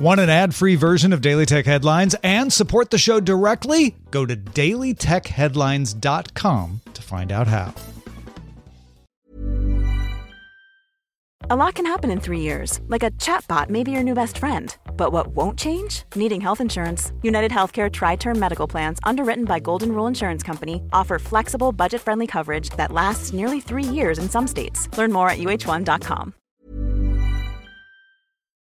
Want an ad free version of Daily Tech Headlines and support the show directly? Go to dailytechheadlines.com to find out how. A lot can happen in three years, like a chatbot may be your new best friend. But what won't change? Needing health insurance. United Healthcare Tri Term Medical Plans, underwritten by Golden Rule Insurance Company, offer flexible, budget friendly coverage that lasts nearly three years in some states. Learn more at uh1.com.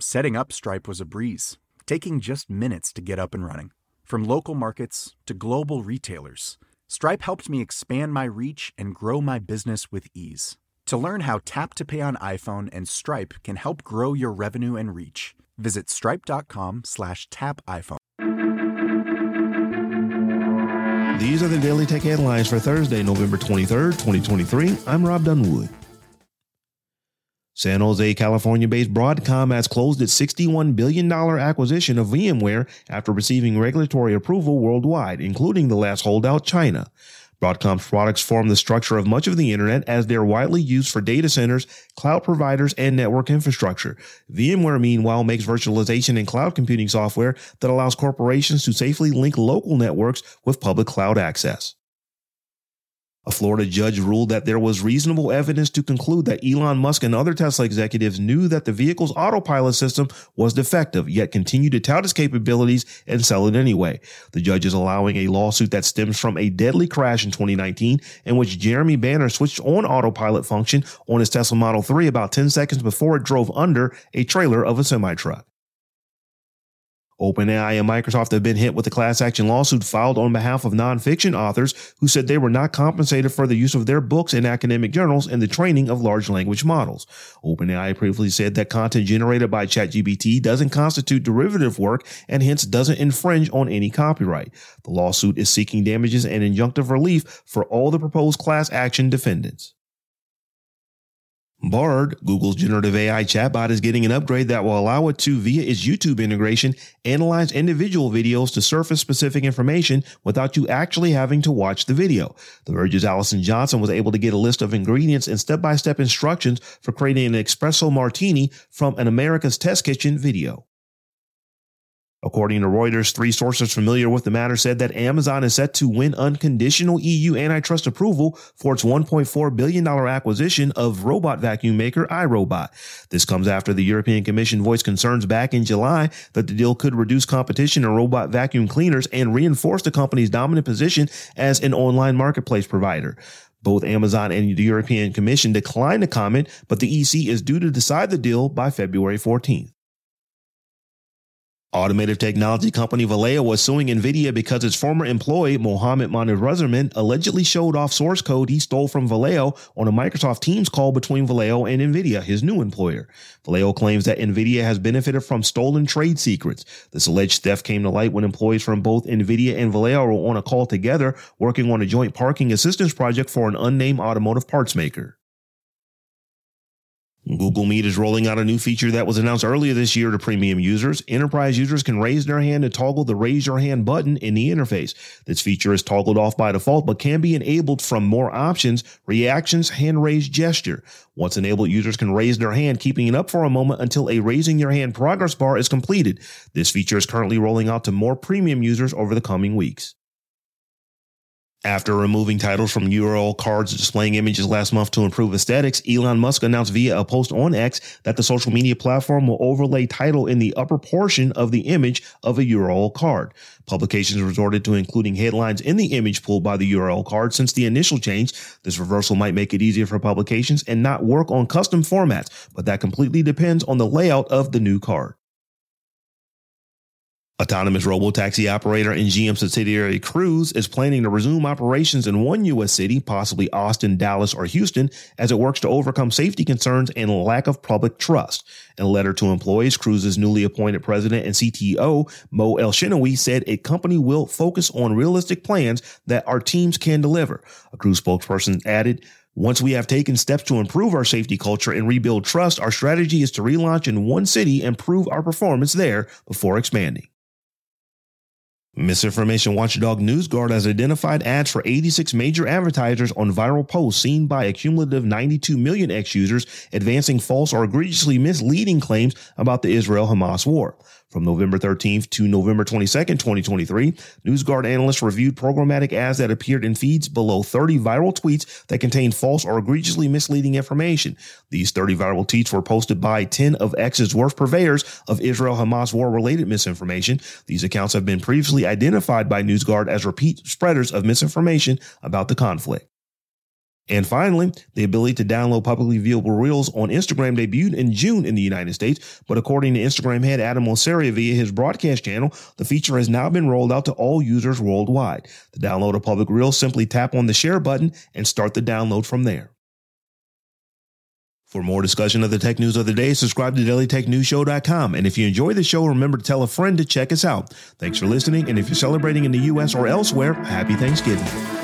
Setting up Stripe was a breeze, taking just minutes to get up and running. From local markets to global retailers, Stripe helped me expand my reach and grow my business with ease. To learn how Tap to Pay on iPhone and Stripe can help grow your revenue and reach, visit stripe.com slash tap iPhone. These are the Daily Tech headlines for Thursday, November 23rd, 2023. I'm Rob Dunwood. San Jose, California based Broadcom has closed its $61 billion acquisition of VMware after receiving regulatory approval worldwide, including the last holdout, China. Broadcom's products form the structure of much of the internet as they're widely used for data centers, cloud providers, and network infrastructure. VMware, meanwhile, makes virtualization and cloud computing software that allows corporations to safely link local networks with public cloud access. A Florida judge ruled that there was reasonable evidence to conclude that Elon Musk and other Tesla executives knew that the vehicle's autopilot system was defective, yet continued to tout its capabilities and sell it anyway. The judge is allowing a lawsuit that stems from a deadly crash in 2019 in which Jeremy Banner switched on autopilot function on his Tesla Model 3 about 10 seconds before it drove under a trailer of a semi truck. OpenAI and Microsoft have been hit with a class action lawsuit filed on behalf of nonfiction authors who said they were not compensated for the use of their books in academic journals and the training of large language models. OpenAI previously said that content generated by ChatGPT doesn't constitute derivative work and hence doesn't infringe on any copyright. The lawsuit is seeking damages and injunctive relief for all the proposed class action defendants. Bard, Google's generative AI chatbot, is getting an upgrade that will allow it to, via its YouTube integration, analyze individual videos to surface specific information without you actually having to watch the video. The Verge's Allison Johnson was able to get a list of ingredients and step by step instructions for creating an espresso martini from an America's Test Kitchen video. According to Reuters, three sources familiar with the matter said that Amazon is set to win unconditional EU antitrust approval for its $1.4 billion acquisition of robot vacuum maker iRobot. This comes after the European Commission voiced concerns back in July that the deal could reduce competition in robot vacuum cleaners and reinforce the company's dominant position as an online marketplace provider. Both Amazon and the European Commission declined to comment, but the EC is due to decide the deal by February 14th. Automotive technology company Valeo was suing NVIDIA because its former employee, Mohammad Moniruzzaman, allegedly showed off source code he stole from Valeo on a Microsoft Teams call between Valeo and NVIDIA, his new employer. Valeo claims that NVIDIA has benefited from stolen trade secrets. This alleged theft came to light when employees from both NVIDIA and Valeo were on a call together working on a joint parking assistance project for an unnamed automotive parts maker. Google Meet is rolling out a new feature that was announced earlier this year to premium users. Enterprise users can raise their hand and toggle the raise your hand button in the interface. This feature is toggled off by default, but can be enabled from more options, reactions, hand raise gesture. Once enabled, users can raise their hand, keeping it up for a moment until a raising your hand progress bar is completed. This feature is currently rolling out to more premium users over the coming weeks. After removing titles from URL cards displaying images last month to improve aesthetics, Elon Musk announced via a post on X that the social media platform will overlay title in the upper portion of the image of a URL card. Publications resorted to including headlines in the image pulled by the URL card since the initial change. This reversal might make it easier for publications and not work on custom formats, but that completely depends on the layout of the new card. Autonomous robo-taxi operator and GM subsidiary Cruise is planning to resume operations in one U.S. city, possibly Austin, Dallas, or Houston, as it works to overcome safety concerns and lack of public trust. In a letter to employees, Cruise's newly appointed president and CTO, Mo Elshenawy, said a company will focus on realistic plans that our teams can deliver. A Cruise spokesperson added, once we have taken steps to improve our safety culture and rebuild trust, our strategy is to relaunch in one city and prove our performance there before expanding. Misinformation watchdog NewsGuard has identified ads for 86 major advertisers on viral posts seen by a cumulative 92 million X users advancing false or egregiously misleading claims about the Israel Hamas war. From November 13th to November 22nd, 2023, NewsGuard analysts reviewed programmatic ads that appeared in feeds below 30 viral tweets that contained false or egregiously misleading information. These 30 viral tweets were posted by 10 of X's worst purveyors of Israel Hamas war related misinformation. These accounts have been previously identified by NewsGuard as repeat spreaders of misinformation about the conflict. And finally, the ability to download publicly viewable reels on Instagram debuted in June in the United States, but according to Instagram head Adam Mosseri via his broadcast channel, the feature has now been rolled out to all users worldwide. To download a public reel, simply tap on the share button and start the download from there. For more discussion of the tech news of the day, subscribe to dailytechnewsshow.com. And if you enjoy the show, remember to tell a friend to check us out. Thanks for listening. And if you're celebrating in the U.S. or elsewhere, happy Thanksgiving.